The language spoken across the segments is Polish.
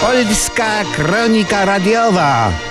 Polska Kronika Radiowa.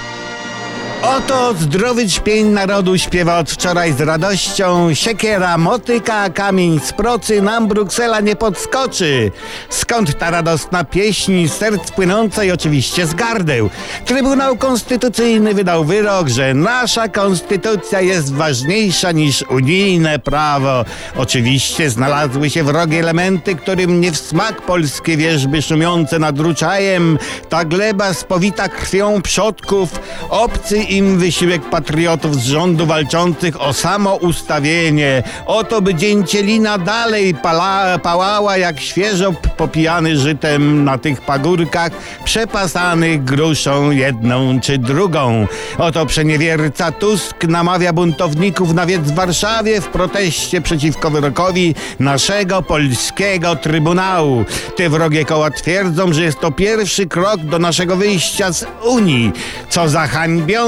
Oto zdrowy ćpień narodu śpiewa od wczoraj z radością. Siekiera, motyka, kamień z procy nam Bruksela nie podskoczy. Skąd ta radosna pieśń, serc płynąca i oczywiście z gardeł? Trybunał Konstytucyjny wydał wyrok, że nasza konstytucja jest ważniejsza niż unijne prawo. Oczywiście znalazły się wrogie elementy, którym nie w smak polskie wierzby szumiące nad Ruczajem. Ta gleba spowita krwią przodków, obcy im wysiłek patriotów z rządu walczących o samo ustawienie. Oto by dzięcielina dalej pala, pałała jak świeżo popijany żytem na tych pagórkach, przepasanych gruszą jedną czy drugą. Oto przeniewierca Tusk namawia buntowników na wiec w Warszawie w proteście przeciwko wyrokowi naszego polskiego Trybunału. Te wrogie koła twierdzą, że jest to pierwszy krok do naszego wyjścia z Unii. Co za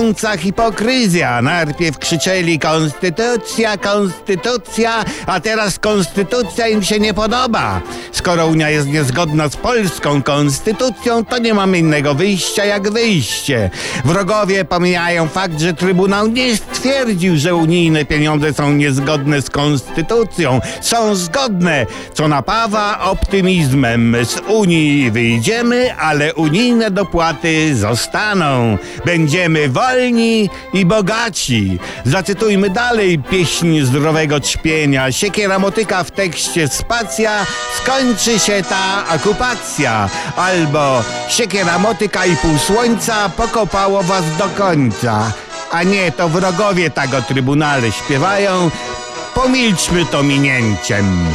hańbiąca hipokryzja. Najpierw krzyczeli konstytucja, konstytucja, a teraz konstytucja im się nie podoba. Skoro Unia jest niezgodna z polską konstytucją, to nie mamy innego wyjścia jak wyjście. Wrogowie pomijają fakt, że Trybunał nie stwierdził, że unijne pieniądze są niezgodne z konstytucją. Są zgodne, co napawa optymizmem. Z Unii wyjdziemy, ale unijne dopłaty zostaną. Będziemy wolni i bogaci. Zacytujmy dalej pieśń zdrowego ćpienia. Siekiera motyka w tekście spacja, skończy się ta okupacja. Albo siekiera motyka i pół słońca pokopało was do końca. A nie, to wrogowie tak o Trybunale śpiewają. Pomilczmy to minięciem.